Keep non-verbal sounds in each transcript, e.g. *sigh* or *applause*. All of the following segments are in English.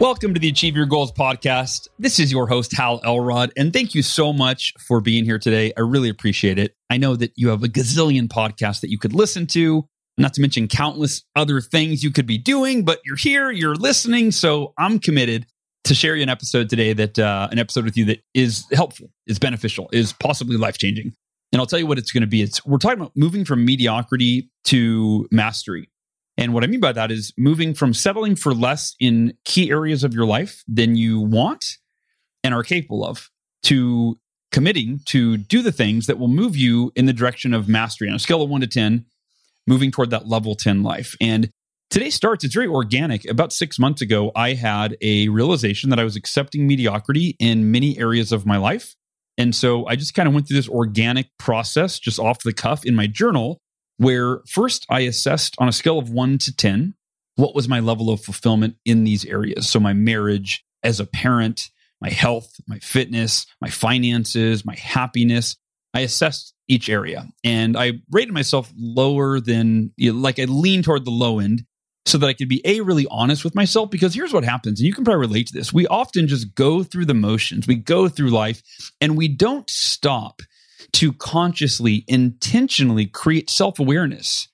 Welcome to the Achieve Your Goals podcast. This is your host, Hal Elrod, and thank you so much for being here today. I really appreciate it. I know that you have a gazillion podcasts that you could listen to, not to mention countless other things you could be doing, but you're here, you're listening. So I'm committed to share you an episode today that, uh, an episode with you that is helpful, is beneficial, is possibly life changing. And I'll tell you what it's going to be. It's, we're talking about moving from mediocrity to mastery. And what I mean by that is moving from settling for less in key areas of your life than you want and are capable of to committing to do the things that will move you in the direction of mastery on a scale of one to 10, moving toward that level 10 life. And today starts, it's very organic. About six months ago, I had a realization that I was accepting mediocrity in many areas of my life. And so I just kind of went through this organic process just off the cuff in my journal where first I assessed on a scale of one to 10, what was my level of fulfillment in these areas? So, my marriage as a parent, my health, my fitness, my finances, my happiness. I assessed each area and I rated myself lower than, you know, like I leaned toward the low end so that I could be a really honest with myself. Because here's what happens, and you can probably relate to this. We often just go through the motions, we go through life, and we don't stop to consciously, intentionally create self awareness.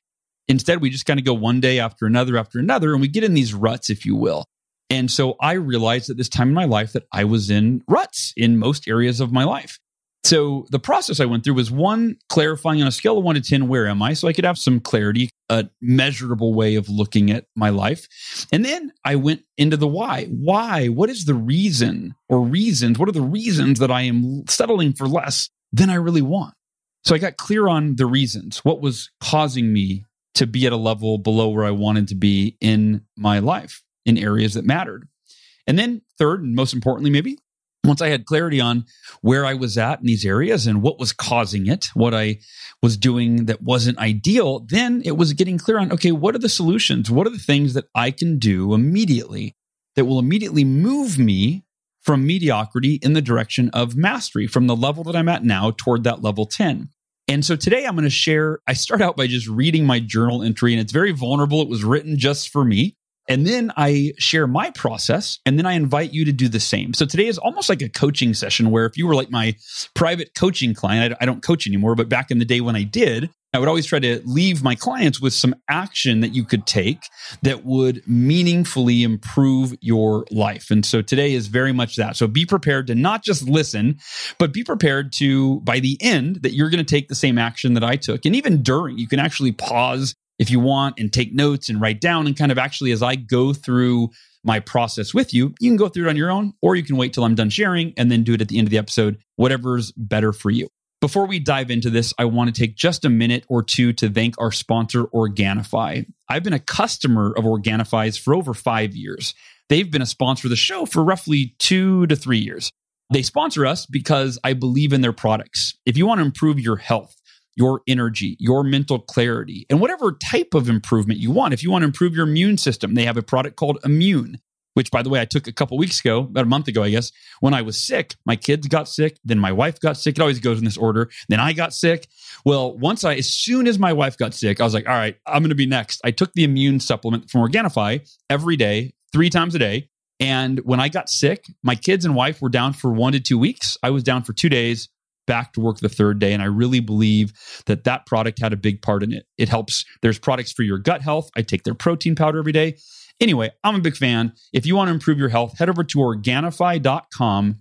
Instead, we just kind of go one day after another after another, and we get in these ruts, if you will. And so I realized at this time in my life that I was in ruts in most areas of my life. So the process I went through was one, clarifying on a scale of one to 10, where am I? So I could have some clarity, a measurable way of looking at my life. And then I went into the why. Why? What is the reason or reasons? What are the reasons that I am settling for less than I really want. So I got clear on the reasons, what was causing me to be at a level below where I wanted to be in my life in areas that mattered. And then, third, and most importantly, maybe once I had clarity on where I was at in these areas and what was causing it, what I was doing that wasn't ideal, then it was getting clear on okay, what are the solutions? What are the things that I can do immediately that will immediately move me from mediocrity in the direction of mastery from the level that I'm at now toward that level 10. And so today I'm going to share. I start out by just reading my journal entry, and it's very vulnerable. It was written just for me. And then I share my process, and then I invite you to do the same. So today is almost like a coaching session where if you were like my private coaching client, I, don't coach anymore, but back in the day when I did, I would always try to leave my clients with some action that you could take that would meaningfully improve your life. And so today is very much that. So be prepared to not just listen, but be prepared to, by the end, that you're going to take the same action that I took. And even during, you can actually pause if you want and take notes and write down and kind of actually as I go through my process with you, you can go through it on your own, or you can wait till I'm done sharing and then do it at the end of the episode, whatever's better for you. Before we dive into this, I want to take just a minute or two to thank our sponsor, Organifi. I've been a customer of Organifi's for over five years. They've been a sponsor of the show for roughly two to three years. They sponsor us because I believe in their products. If you want to improve your health, your energy, your mental clarity, and whatever type of improvement you want, if you want to improve your immune system, they have a product called Immune which by the way, I took a couple weeks ago, about a month ago, I guess, when I was sick. My kids got sick, then my wife got sick. It always goes in this order. Then I got sick. Well, once I, as soon as my wife got sick, I was like, all right, I'm going to be next. I took the immune supplement from Organifi every day, three times a day. And when I got sick, my kids and wife were down for one to two weeks. I was down for two days, back to work the third day. And I really believe that that product had a big part in it. It helps. There's products for your gut health. I take their protein powder every day. Anyway, I'm a big fan. If you want to improve your health, head over to Organifi.com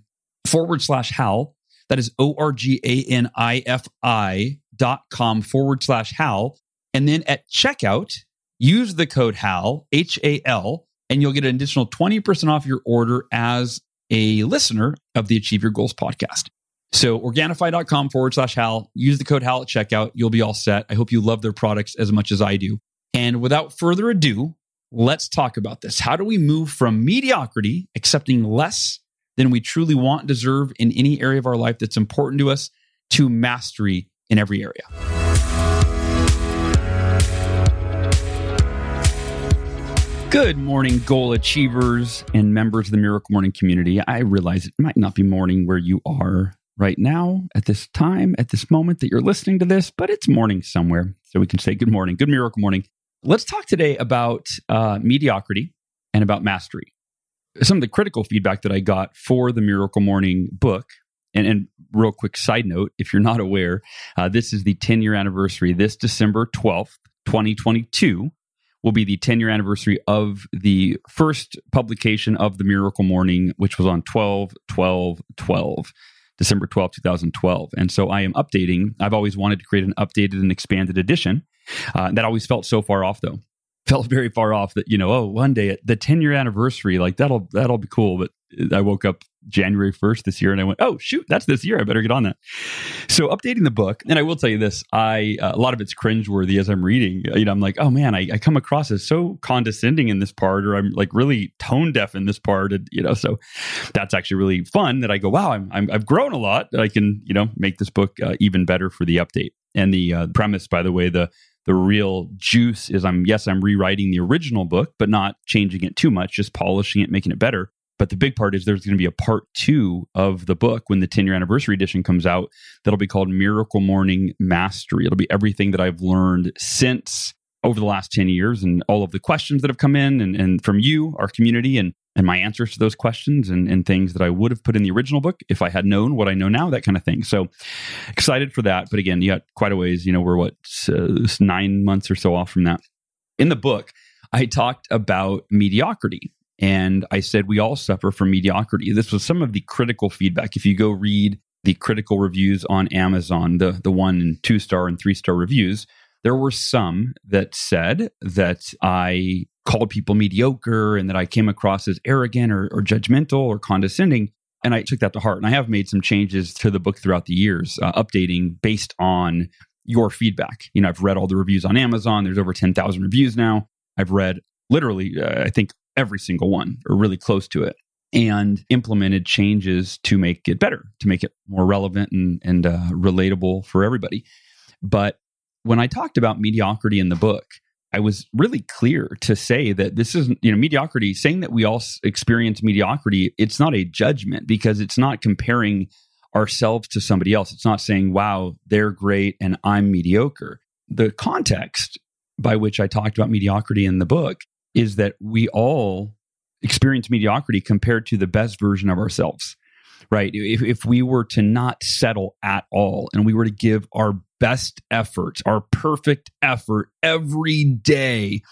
forward slash Hal. That is O R G A N I F I dot com forward slash Hal. And then at checkout, use the code HAL, H A L, and you'll get an additional 20% off your order as a listener of the Achieve Your Goals podcast. So Organifi.com forward slash Hal, use the code HAL at checkout. You'll be all set. I hope you love their products as much as I do. And without further ado, let's talk about this. How do we move from mediocrity, accepting less than we truly want, deserve in any area of our life that's important to us, to mastery in every area? Good morning, goal achievers and members of the Miracle Morning community. I realize it might not be morning where you are right now at this time, at this moment that you're listening to this, but it's morning somewhere. So we can say good morning, good miracle morning. Let's talk today about uh, mediocrity and about mastery. Some of the critical feedback that I got for the Miracle Morning book, and, and real quick side note if you're not aware, uh, this is the 10 year anniversary. This December 12th, 2022 will be the 10 year anniversary of the first publication of the Miracle Morning, which was on 12 12 12. December 12, 2012. And so I am updating. I've always wanted to create an updated and expanded edition. Uh, that always felt so far off, though. *laughs* Felt very far off that, you know, oh, one day at the 10 year anniversary, like that'll, that'll be cool. But I woke up January 1st this year and I went, oh, shoot, that's this year. I better get on that. So updating the book. And I will tell you this, I, uh, a lot of it's cringeworthy as I'm reading. You know, I'm like, oh man, I, I come across as so condescending in this part, or I'm like really tone deaf in this part. And, you know, so that's actually really fun that I go, wow, I'm, i have grown a lot. I can, you know, make this book uh, even better for the update. And the uh, premise, by the way, the, the real juice is I'm yes I'm rewriting the original book but not changing it too much just polishing it making it better but the big part is there's going to be a part two of the book when the 10 year anniversary edition comes out that'll be called Miracle Morning Mastery. It'll be everything that I've learned since over the last 10 years and all of the questions that have come in and, and from you, our community, and, and my answers to those questions and, and things that I would have put in the original book if I had known what I know now, that kind of thing. So excited for that. But again, you got quite a ways. You know, we're what, uh, nine months or so off from that. In the book, I talked about mediocrity and I said, we all suffer from mediocrity. This was some of the critical feedback. If you go read the critical reviews on Amazon, the, the one and two star and three star reviews, there were some that said that I called people mediocre and that I came across as arrogant or, or judgmental or condescending. And I took that to heart. And I have made some changes to the book throughout the years, uh, updating based on your feedback. You know, I've read all the reviews on Amazon. There's over 10,000 reviews now. I've read literally, uh, I think every single one or really close to it and implemented changes to make it better, to make it more relevant and, and uh, relatable for everybody. But when I talked about mediocrity in the book, I was really clear to say that this isn't, you know, mediocrity, saying that we all experience mediocrity, it's not a judgment because it's not comparing ourselves to somebody else. It's not saying, wow, they're great and I'm mediocre. The context by which I talked about mediocrity in the book is that we all experience mediocrity compared to the best version of ourselves, right? If, if we were to not settle at all and we were to give our best effort, our perfect effort every day,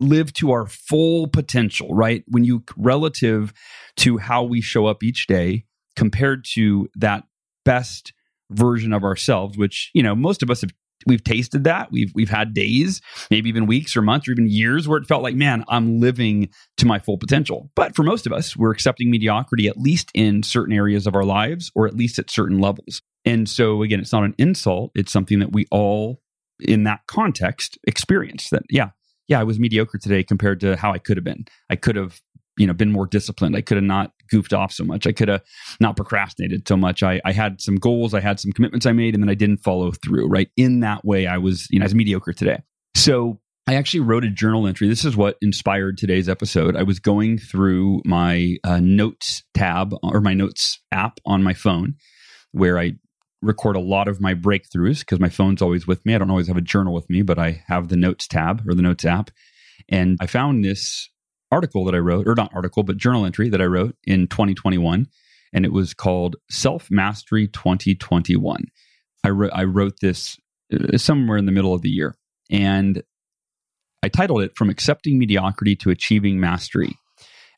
live to our full potential, right? When you relative to how we show up each day compared to that best version of ourselves, which, you know, most of us have we've tasted that. We've we've had days, maybe even weeks or months or even years where it felt like, man, I'm living to my full potential. But for most of us, we're accepting mediocrity at least in certain areas of our lives or at least at certain levels. And so again, it's not an insult, it's something that we all in that context experience that yeah, yeah, I was mediocre today compared to how I could have been. I could have you know been more disciplined i could have not goofed off so much. I could have not procrastinated so much. I, I had some goals i had some commitments i made and then i didn't follow through right? In that way i was you know i was mediocre today. So i actually wrote a journal entry. This is what inspired today's episode. I was going through my uh, notes tab or my notes app on my phone where i record a lot of my breakthroughs because my phone's always with me. I don't always have a journal with me but i have the notes tab or the notes app. And i found this article that I wrote, or not article, but journal entry that I wrote in 2021. And it was called Self Mastery 2021. I, wrote, I wrote this uh, somewhere in the middle of the year. And I titled it From Accepting Mediocrity to Achieving Mastery.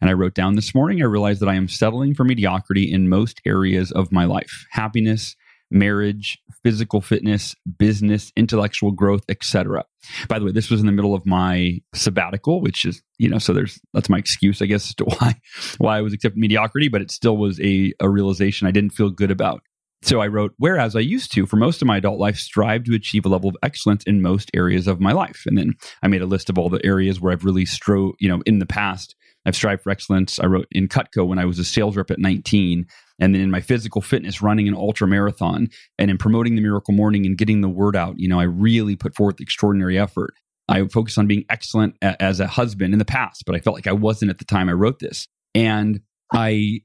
And I wrote down this morning, I realized that I am settling for mediocrity in most areas of my life happiness, marriage, physical fitness, business, intellectual growth, etc. By the way, this was in the middle of my sabbatical, which is, you know, so there's that's my excuse, I guess, as to *laughs* why why I was accepting mediocrity, but it still was a, a realization I didn't feel good about. So I wrote, whereas I used to, for most of my adult life, strive to achieve a level of excellence in most areas of my life. And then I made a list of all the areas where I've really strove, you know, in the past, I've strived for excellence. I wrote in Cutco when I was a sales rep at 19, and then in my physical fitness, running an ultra marathon, and in promoting the Miracle Morning and getting the word out. You know, I really put forth extraordinary effort. I focused on being excellent a- as a husband in the past, but I felt like I wasn't at the time I wrote this. And I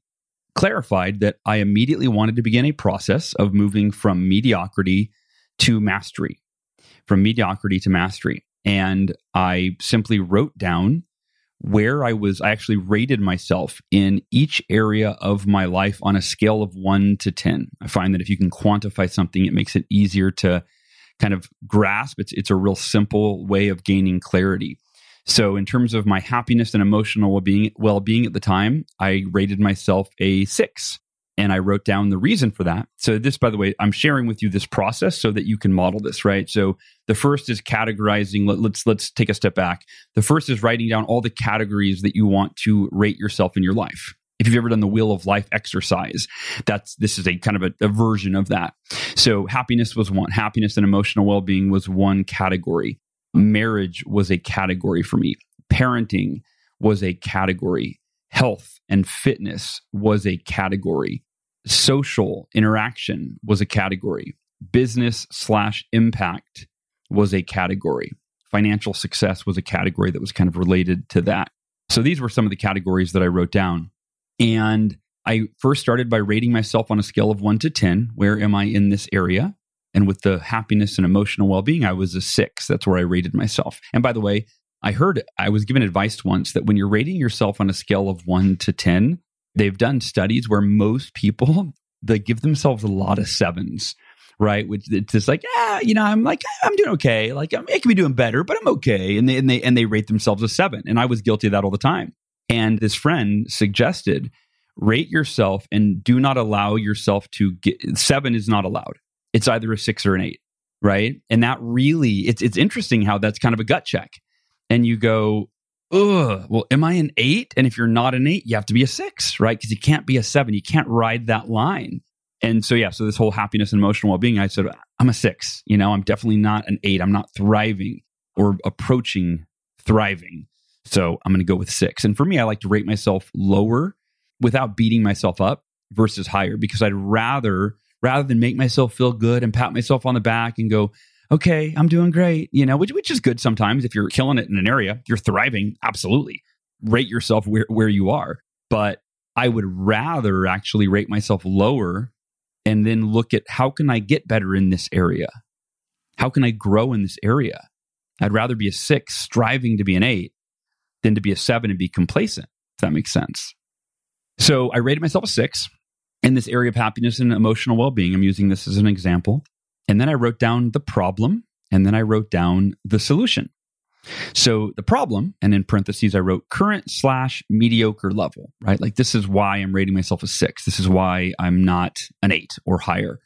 clarified that I immediately wanted to begin a process of moving from mediocrity to mastery, from mediocrity to mastery. And I simply wrote down where I was, I actually rated myself in each area of my life on a scale of one to 10. I find that if you can quantify something, it makes it easier to kind of grasp. It's, it's a real simple way of gaining clarity. So, in terms of my happiness and emotional well-being, well-being at the time, I rated myself a six, and I wrote down the reason for that. So, this, by the way, I'm sharing with you this process so that you can model this, right? So, the first is categorizing. Let, let's let's take a step back. The first is writing down all the categories that you want to rate yourself in your life. If you've ever done the wheel of life exercise, that's this is a kind of a, a version of that. So, happiness was one. Happiness and emotional well-being was one category marriage was a category for me. Parenting was a category. Health and fitness was a category. Social interaction was a category. Business slash impact was a category. Financial success was a category that was kind of related to that. So these were some of the categories that I wrote down. And I first started by rating myself on a scale of one to 10. Where am I in this area? And with the happiness and emotional well being, I was a six. That's where I rated myself. And by the way, I heard I was given advice once that when you're rating yourself on a scale of one to 10, they've done studies where most people *laughs* they give themselves a lot of sevens, right? Which it's just like, yeah, you know, I'm like, I'm doing okay. Like I could be doing better, but I'm okay. And they, and they, and they rate themselves a seven. And I was guilty of that all the time. And this friend suggested rate yourself and do not allow yourself to get seven is not allowed it's either a six or an eight, right? And that really, it's it's interesting how that's kind of a gut check. And you go, ugh, well, am I an eight? And if you're not an eight, you have to be a six, right? Because you can't be a seven. You can't ride that line. And so, yeah, so this whole happiness and emotional well being, I said, I'm a six. You know, I'm definitely not an eight. I'm not thriving or approaching thriving. So I'm going to go with six. And for me, I like to rate myself lower without beating myself up versus higher because I'd rather rather than make myself feel good and pat myself on the back and go, okay, I'm doing great, you know, which, which is good sometimes if you're killing it in an area, you're thriving, absolutely. Rate yourself where, where you are. But I would rather actually rate myself lower and then look at how can I get better in this area? How can I grow in this area? I'd rather be a six striving to be an eight than to be a seven and be complacent, if that makes sense. So I rated myself a six in this area of happiness and emotional well being. I'm using this as an example. And then I wrote down the problem and then I wrote down the solution. So the problem, and in parentheses, I wrote current slash mediocre level, right? Like this is why I'm rating myself a six. This is why I'm not an eight or higher.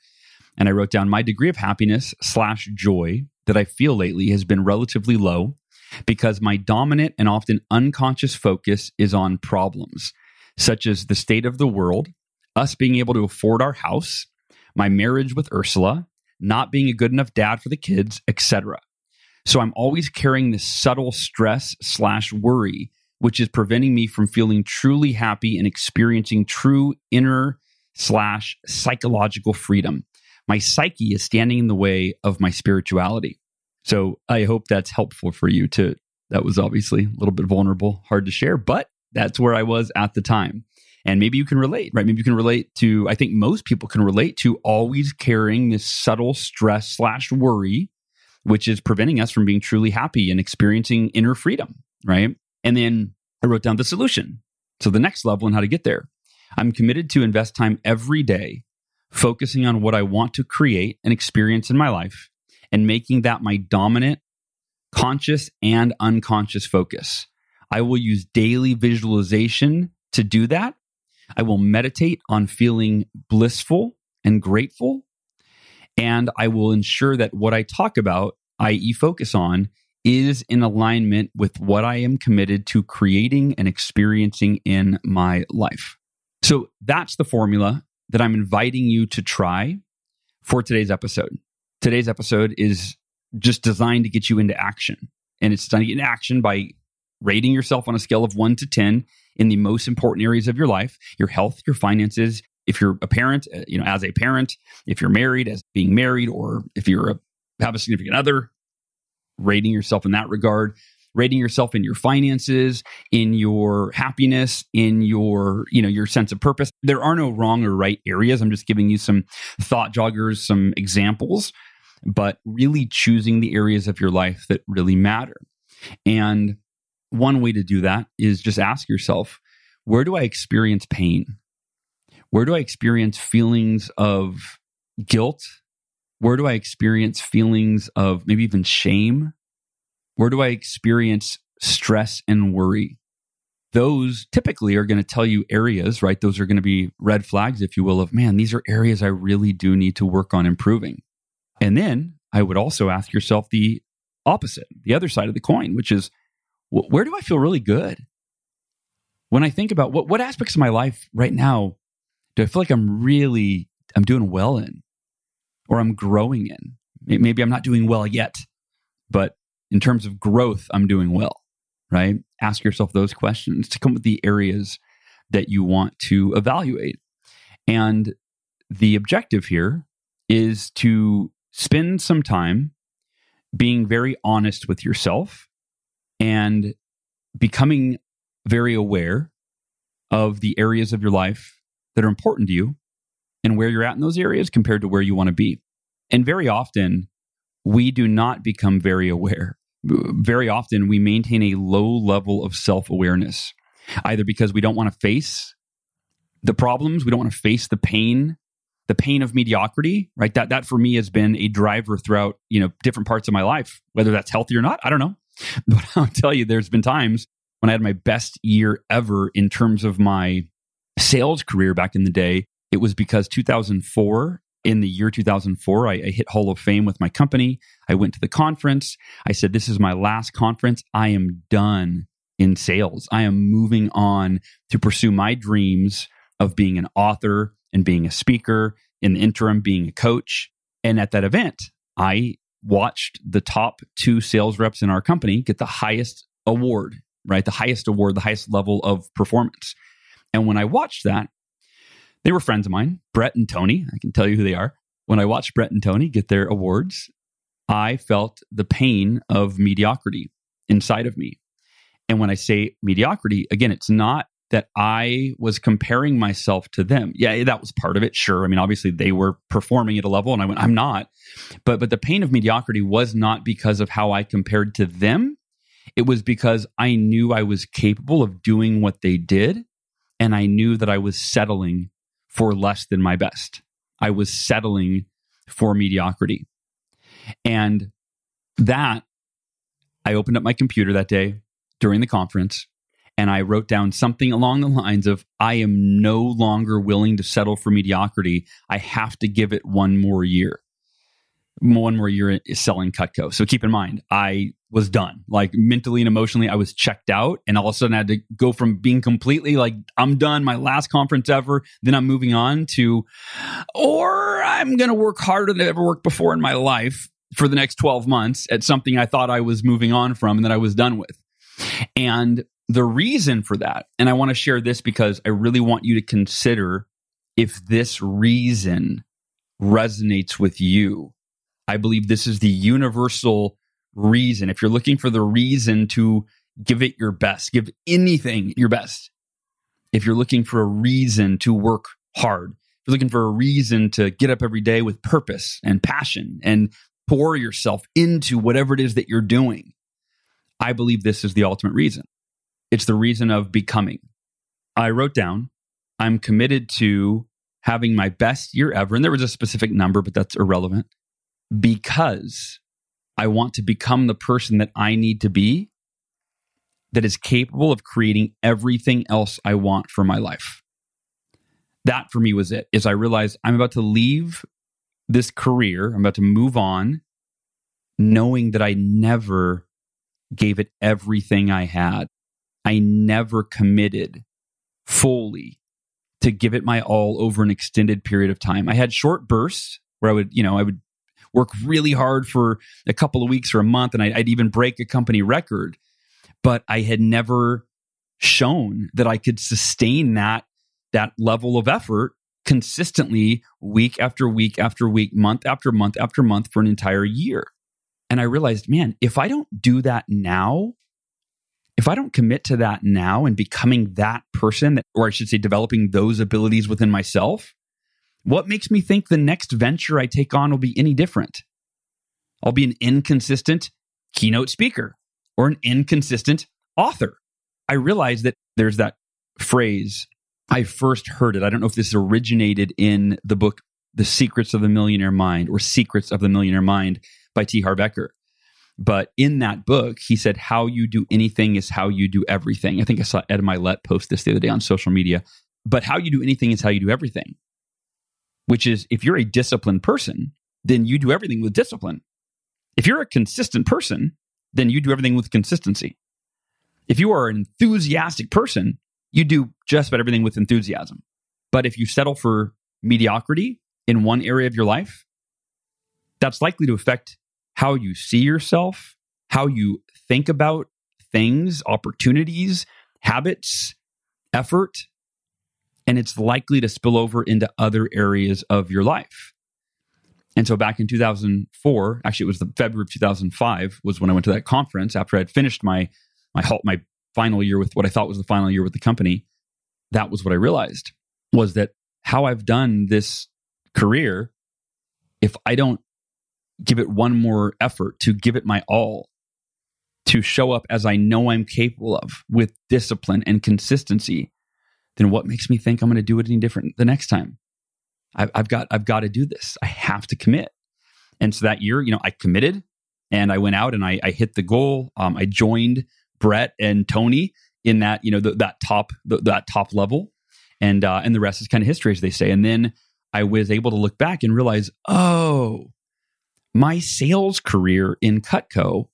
And I wrote down my degree of happiness slash joy that I feel lately has been relatively low because my dominant and often unconscious focus is on problems such as the state of the world, us being able to afford our house, my marriage with Ursula, not being a good enough dad for the kids, etc. So I'm always carrying this subtle stress slash worry, which is preventing me from feeling truly happy and experiencing true inner slash psychological freedom. My psyche is standing in the way of my spirituality. So I hope that's helpful for you to. That was obviously a little bit vulnerable, hard to share, but that's where I was at the time. And maybe you can relate, right? Maybe you can relate to, I think most people can relate to always carrying this subtle stress slash worry, which is preventing us from being truly happy and experiencing inner freedom, right? And then I wrote down the solution. So the next level and how to get there. I'm committed to invest time every day focusing on what I want to create and experience in my life and making that my dominant conscious and unconscious focus. I will use daily visualization to do that I will meditate on feeling blissful and grateful. And I will ensure that what I talk about, i.e., focus on, is in alignment with what I am committed to creating and experiencing in my life. So that's the formula that I'm inviting you to try for today's episode. Today's episode is just designed to get you into action. And it's designed to get into action by rating yourself on a scale of one to 10 in the most important areas of your life your health, your finances. If you're a parent, uh, you know, as a parent, if you're married, as being married, or if you're a, have a significant other, rating yourself in that regard rating yourself in your finances, in your happiness, in your, you know, your sense of purpose. There are no wrong or right areas. I'm just giving you some thought joggers, some examples, but really choosing the areas of your life that really matter. And one way to do that is just ask yourself, where do I experience pain? Where do I experience feelings of guilt? Where do I experience feelings of maybe even shame? Where do I experience stress and worry? Those typically are going to tell you areas, right? Those are going to be red flags, if you will, of man, these are areas I really do need to work on improving. And then I would also ask yourself the opposite, the other side of the coin, which is where do I feel really good? When I think about what, what aspects of my life right now do I feel like I'm really, I'm doing well in or I'm growing in? Maybe I'm not doing well yet, but in terms of growth, I'm doing well, right? Ask yourself those questions to come with the areas that you want to evaluate. And the objective here is to spend some time being very honest with yourself and becoming very aware of the areas of your life that are important to you and where you're at in those areas compared to where you want to be. And very often, we do not become very aware very often we maintain a low level of self awareness, either because we don't want to face the problems, we don't want to face the pain, the pain of mediocrity, right? That that for me has been a driver throughout, you know, different parts of my life, whether that's healthy or not, I don't know. *laughs* But I'll tell you, there's been times when I had my best year ever in terms of my sales career back in the day. It was because 2004 in the year 2004, I, I, hit Hall of Fame with my company. I went to the conference. I said, This is my last conference. I am done in sales. I am moving on to pursue my dreams of being an author and being a speaker, in the interim, being a coach. And at that event, I watched the top two sales reps in our company get the highest award, right? The highest award, the highest level of performance. And when I watched that, they were friends of mine, Brett and Tony. I can tell you who they are. When I watched Brett and Tony get their awards, I felt the pain of mediocrity inside of me. And when I say mediocrity, again, it's not that I was comparing myself to them. Yeah, that was part of it. Sure. I mean, obviously they were performing at a level and I went, I'm not. But but the pain of mediocrity was not because of how I compared to them. It was because I knew I was capable of doing what they did and I knew that I was settling for less than my best. I was settling for mediocrity. And that, I opened up my computer that day during the conference and I wrote down something along the lines of I am no longer willing to settle for mediocrity. I have to give it one more year one more year selling Cutco. So keep in mind, I was done. Like mentally and emotionally, I was checked out. And all of a sudden, I had to go from being completely like, I'm done, my last conference ever. Then I'm moving on to, or I'm going to work harder than I've ever worked before in my life for the next 12 months at something I thought I was moving on from and that I was done with. And the reason for that, and I want to share this because I really want you to consider if this reason resonates with you I believe this is the universal reason. If you're looking for the reason to give it your best, give anything your best. If you're looking for a reason to work hard, if you're looking for a reason to get up every day with purpose and passion and pour yourself into whatever it is that you're doing, I believe this is the ultimate reason. It's the reason of becoming. I wrote down, I'm committed to having my best year ever. And there was a specific number, but that's irrelevant because I want to become the person that I need to be that is capable of creating everything else I want for my life. That for me was it. Is I realized I'm about to leave this career, I'm about to move on knowing that I never gave it everything I had. I never committed fully to give it my all over an extended period of time. I had short bursts where I would, you know, I would work really hard for a couple of weeks or a month and I'd, I'd even break a company record. But I had never shown that I could sustain that that level of effort consistently week after week after week, month after month after month for an entire year. And I realized, man, if I don't do that now, if I don't commit to that now and becoming that person, that, or I should say, developing those abilities within myself, what makes me think the next venture I take on will be any different? I'll be an inconsistent keynote speaker or an inconsistent author. I realize that there's that phrase. I first heard it. I don't know if this originated in the book, The Secrets of the Millionaire Mind or Secrets of the Millionaire Mind by T. Harv Eker. But in that book, he said, How you do anything is how you do everything. I think I saw Ed Mylett post this the other day on social media. But how you do anything is how you do everything, which is if you're a disciplined person, then you do everything with discipline. If you're a consistent person, then you do everything with consistency. If you are an enthusiastic person, you do just about everything with enthusiasm. But if you settle for mediocrity in one area of your life, that's likely to affect how you see yourself, how you think about things, opportunities, habits, effort, and it's likely to spill over into other areas of your life. And so back in 2004, actually it was the February of 2005 was when I went to that conference after I had finished my my my final year with what I thought was the final year with the company. That was what I realized was that how I've done this career if I don't give it one more effort, to give it my all, to show up as I know I'm capable of with discipline and consistency, then what makes me think I'm going to do it any different the next time? I've, I've got I've got to do this. I have to commit. And so that year, you know, I committed and I went out and I, I hit the goal. Um, I joined Brett and Tony in that you know the, that top the, that top level, and uh, and the rest is kind of history, as they say. And then I was able to look back and realize, oh, my sales career in Cutco,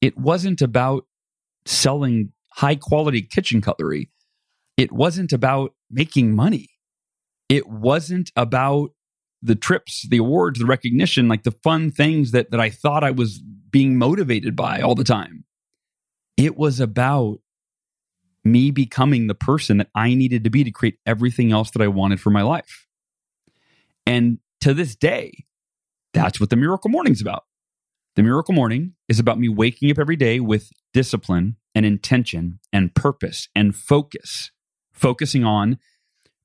it wasn't about selling high quality kitchen cutlery. It wasn't about making money. It wasn't about the trips, the awards, the recognition, like the fun things that, that I thought I was being motivated by all the time. It was about me becoming the person that I needed to be to create everything else that I wanted for my life. And to this day, that's what the miracle morning is about. The miracle morning is about me waking up every day with discipline and intention and purpose and focus, focusing on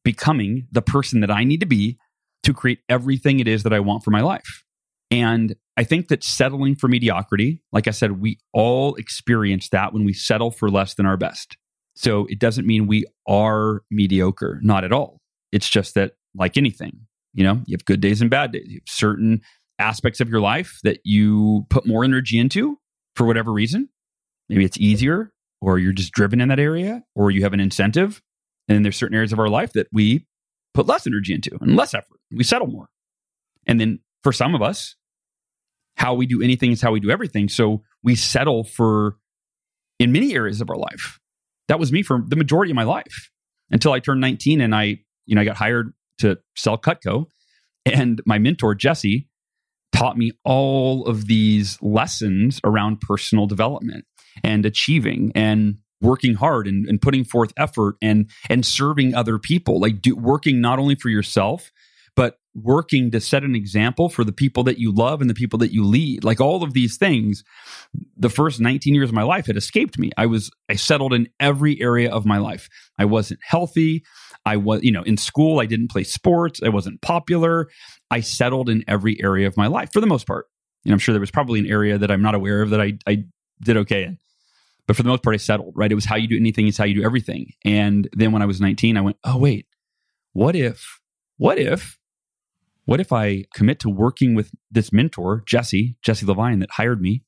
becoming the person that I need to be to create everything it is that I want for my life. And I think that settling for mediocrity, like I said, we all experience that when we settle for less than our best. So it doesn't mean we are mediocre, not at all. It's just that, like anything, you know, you have good days and bad days. You have certain aspects of your life that you put more energy into for whatever reason. Maybe it's easier, or you're just driven in that area, or you have an incentive. And then there's certain areas of our life that we put less energy into and less effort. We settle more. And then for some of us, how we do anything is how we do everything. So we settle for in many areas of our life. That was me for the majority of my life until I turned 19 and I, you know, I got hired to sell Cutco. And my mentor, Jesse, taught me all of these lessons around personal development and achieving and working hard and, and putting forth effort and and serving other people. Like do, working not only for yourself but working to set an example for the people that you love and the people that you lead. Like all of these things the first 19 years of my life had escaped me. I was i settled in every area of my life. I wasn't healthy I was, you know, in school, I didn't play sports. I wasn't popular. I settled in every area of my life for the most part. Know, I'm sure there was probably an area that I'm not aware of that I, I did okay in. But for the most part, I settled, right? It was how you do anything is how you do everything. And then when I was 19, I went, oh, wait, what if, what if, what if I commit to working with this mentor, Jesse, Jesse Levine, that hired me?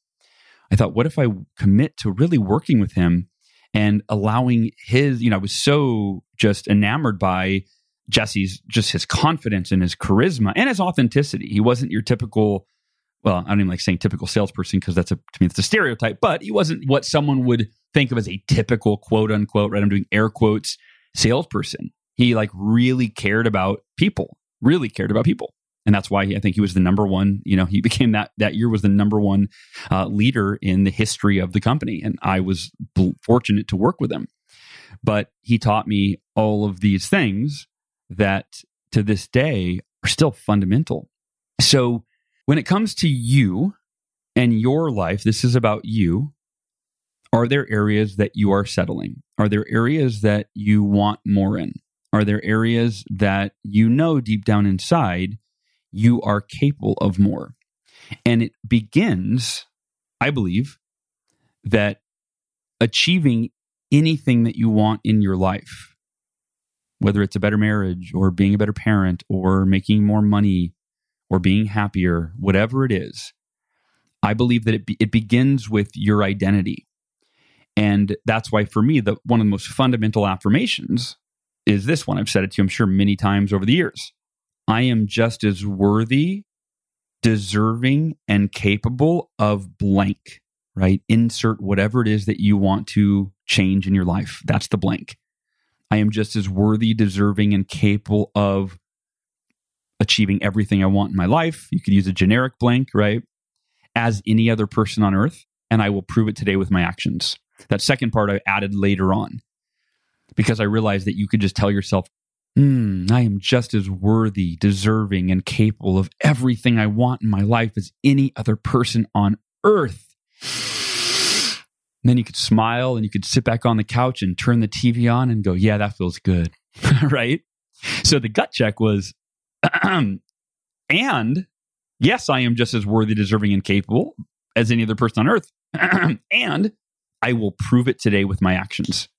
I thought, what if I commit to really working with him and allowing his, you know, I was so just enamored by Jesse's just his confidence and his charisma and his authenticity. He wasn't your typical, well, I don't even like saying typical salesperson because that's a to me it's a stereotype, but he wasn't what someone would think of as a typical quote unquote, right? I'm doing air quotes salesperson. He like really cared about people, really cared about people. And that's why I think he was the number one, you know, he *laughs* became that, that year was the number one uh, leader in the history of the company. And I was fortunate to work with him. But he taught me all of these things that to this day are still fundamental. So when it comes to you and your life, this is about you. Are there areas that you are settling? Are there areas that you want more in? Are there areas that you know deep down inside you are capable of more? And it begins, I believe, that achieving anything that you want in your life, whether it's a better marriage or being a better parent or making more money or being happier, whatever it is, I believe that it, be, it begins with your identity. And that's why, for me, the, one of the most fundamental affirmations is this one. I've said it to you, I'm sure, many times over the years. I am just as worthy, deserving, and capable of blank, right? Insert whatever it is that you want to change in your life. That's the blank. I am just as worthy, deserving, and capable of achieving everything I want in my life. You could use a generic blank, right? As any other person on earth. And I will prove it today with my actions. That second part I added later on because I realized that you could just tell yourself, mm, I am just as worthy, deserving, and capable of everything I want in my life as any other person on earth. And then you could smile and you could sit back on the couch and turn the TV on and go, Yeah, that feels good. *laughs* right? So the gut check was, *clears throat* and yes, I am just as worthy, deserving, and capable as any other person on earth. *clears throat* and I will prove it today with my actions.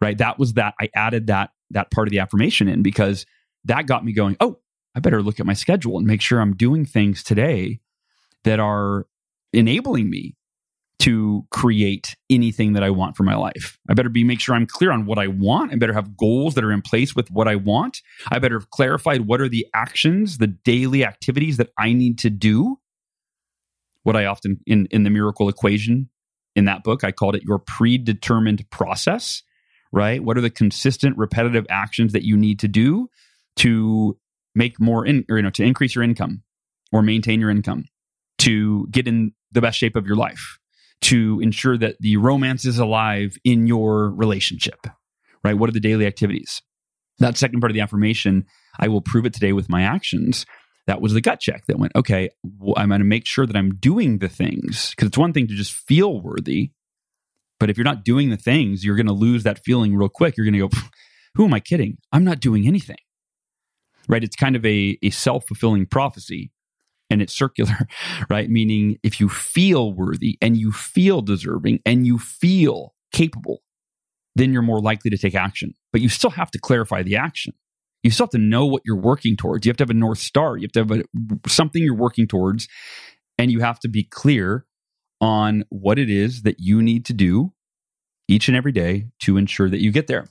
Right? That was that. I added that that part of the affirmation in because that got me going, oh, I better look at my schedule and make sure I'm doing things today that are enabling me to create anything that I want for my life. I better be make sure I'm clear on what I want. I better have goals that are in place with what I want. I better have clarified what are the actions, the daily activities that I need to do. What I often in in the miracle equation in that book, I called it your predetermined process, right? What are the consistent repetitive actions that you need to do to make more in or you know to increase your income or maintain your income, to get in the best shape of your life to ensure that the romance is alive in your relationship, right? What are the daily activities? That second part of the affirmation, I will prove it today with my actions. That was the gut check that went, okay, well, I'm going to make sure that I'm doing the things because it's one thing to just feel worthy. But if you're not doing the things, you're going to lose that feeling real quick. You're going to go, who am I kidding? I'm not doing anything. Right? It's kind of a, a self fulfilling prophecy and it's circular, *laughs* right? Meaning if you feel worthy and you feel deserving and you feel capable, then you're more likely to take action. But you still have to clarify the action. You still have to know what you're working towards. You have to have a North Star. You have to have a, something you're working towards. And you have to be clear on what it is that you need to do each and every day to ensure that you get there.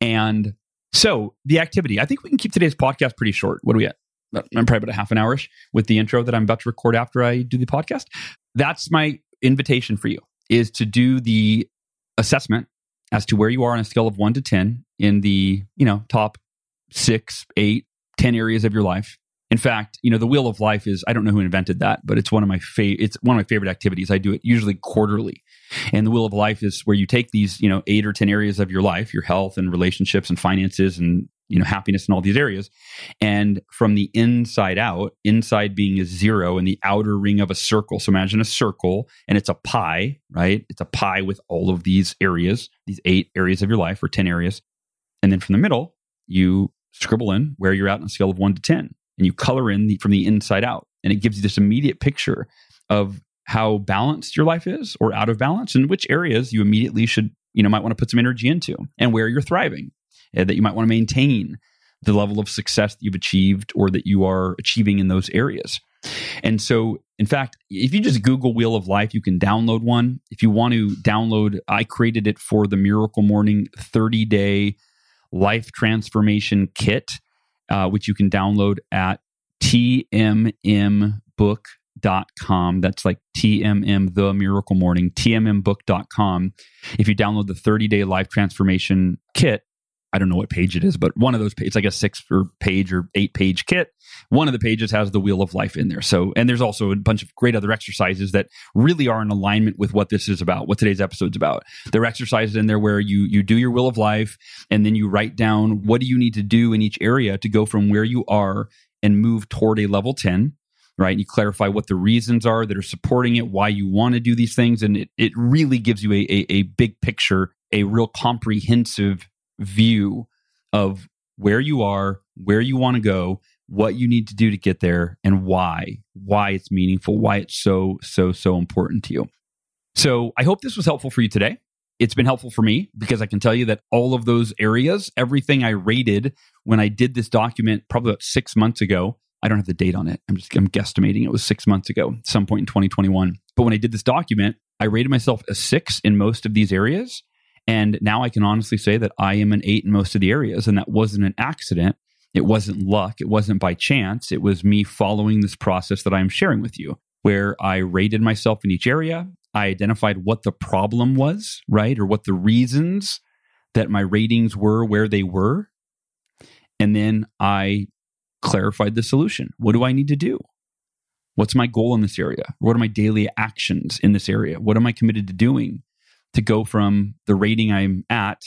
And so the activity, I think we can keep today's podcast pretty short. What do we at? I'm probably about a half an hourish with the intro that I'm about to record after I do the podcast. That's my invitation for you is to do the assessment as to where you are on a scale of one to 10 in the, you know, top six, eight, 10 areas of your life. In fact, you know, the wheel of life is, I don't know who invented that, but it's one of my favorite, it's one of my favorite activities. I do it usually quarterly. And the wheel of life is where you take these, you know, eight or 10 areas of your life, your health and relationships and finances and you know happiness in all these areas. And from the inside out inside being a zero and the outer ring of a circle. So imagine a circle and it's a pie right? It's a pie with all of these areas these eight areas of your life or 10 areas. And then from the middle you scribble in where you're at on a scale of 1 to 10 and you color in the, from the inside out and it gives you this immediate picture of how balanced your life is or out of balance and which areas you immediately should you know might want to put some energy into and where you're thriving uh, that you might want to maintain the level of success that you've achieved or that you are achieving in those areas. And so, in fact, if you just Google Wheel of Life, you can download one. If you want to download, I created it for the Miracle Morning 30 day life transformation kit, uh, which you can download at tmmbook.com. That's like TMM, the Miracle Morning, tmmbook.com. If you download the 30 day life transformation kit, I don't know what page it is, but one of those it's like a six or page or eight page kit. One of the pages has the wheel of life in there. So, and there's also a bunch of great other exercises that really are in alignment with what this is about, what today's episode's about. There are exercises in there where you you do your wheel of life and then you write down what do you need to do in each area to go from where you are and move toward a level 10 right? You clarify what the reasons are that are supporting it, why you want to do these things. And it, it really gives you a, a, a big picture, a real comprehensive view of where you are, where you want to go, what you need to do to get there, and why, why it's meaningful, why it's so, so, so important to you. So I hope this was helpful for you today. It's been helpful for me because I can tell you that all of those areas, everything I rated when I did this document probably about six months ago, I don't have the date on it. I'm just I'm guesstimating it was six months ago, some point in 2021. But when I did this document, I rated myself a six in most of these areas. And now I can honestly say that I am an eight in most of the areas. And that wasn't an accident. It wasn't luck. It wasn't by chance. It was me following this process that I'm sharing with you, where I rated myself in each area. I identified what the problem was, right? Or what the reasons that my ratings were where they were. And then I clarified the solution. What do I need to do? What's my goal in this area? What are my daily actions in this area? What am I committed to doing to go from the rating I'm at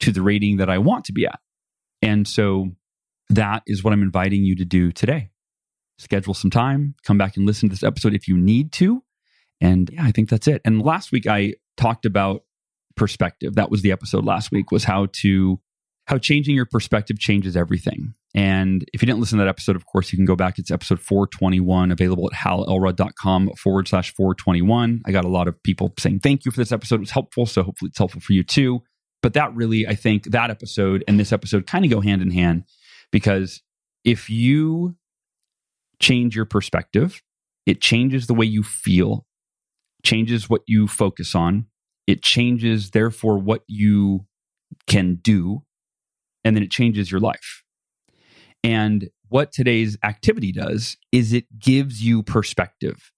to the rating that I want to be at? And so that is what I'm inviting you to do today. Schedule some time, come back and listen to this episode if you need to. And yeah, I think that's it. And last week I talked about perspective. That was the episode last week was how to how changing your perspective changes everything. And if you didn't listen to that episode, of course, you can go back. It's episode 421, available at halelrod.com forward slash 421. I got a lot of people saying thank you for this episode. It was helpful. So hopefully it's helpful for you too. But that really, I think that episode and this episode kind of go hand in hand because if you change your perspective, it changes the way you feel, changes what you focus on, it changes, therefore, what you can do and then it changes your life. And what today's activity does is it gives you perspective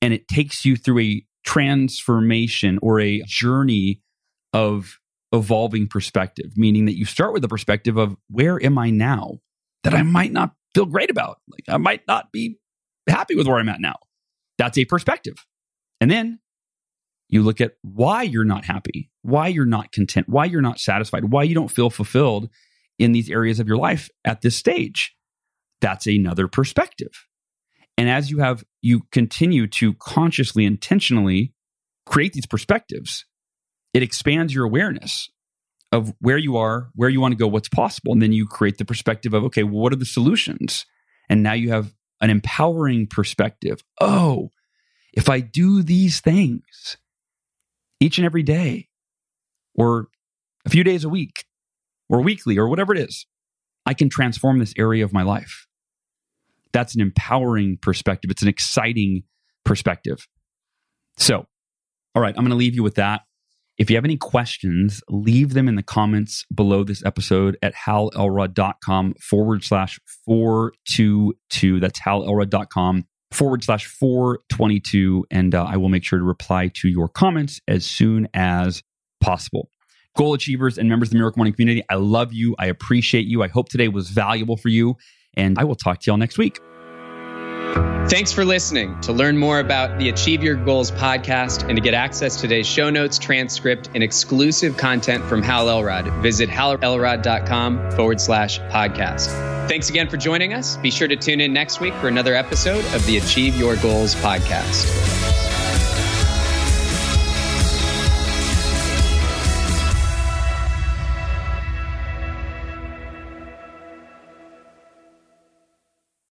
and it takes you through a transformation or a journey of evolving perspective, meaning that you start with the perspective of where am I now that I might not feel great about? Like I might not be happy with where I'm at now. That's a perspective. And then you look at why you're not happy, why you're not content, why you're not satisfied, why you don't feel fulfilled in these areas of your life at this stage. That's another perspective. And as you have, you continue to consciously, intentionally create these perspectives, it expands your awareness of where you are, where you want to go, what's possible. And then you create the perspective of, okay, well, what are the solutions? And now you have an empowering perspective. Oh, if I do these things, each and every day, or a few days a week, or weekly, or whatever it is, I can transform this area of my life. That's an empowering perspective. It's an exciting perspective. So, all right, I'm going to leave you with that. If you have any questions, leave them in the comments below this episode at halelrod.com forward slash 422. That's halelrod.com forward slash 422. And uh, I will make sure to reply to your comments as soon as possible. Goal achievers and members of the Miracle Morning community, I love you. I appreciate you. I hope today was valuable for you. And I will talk to y'all next week. Thanks for listening. To learn more about the Achieve Your Goals podcast and to get access to today's show notes, transcript, and exclusive content from Hal Elrod, visit halelrod.com forward slash podcast. Thanks again for joining us. Be sure to tune in next week for another episode of the Achieve Your Goals podcast.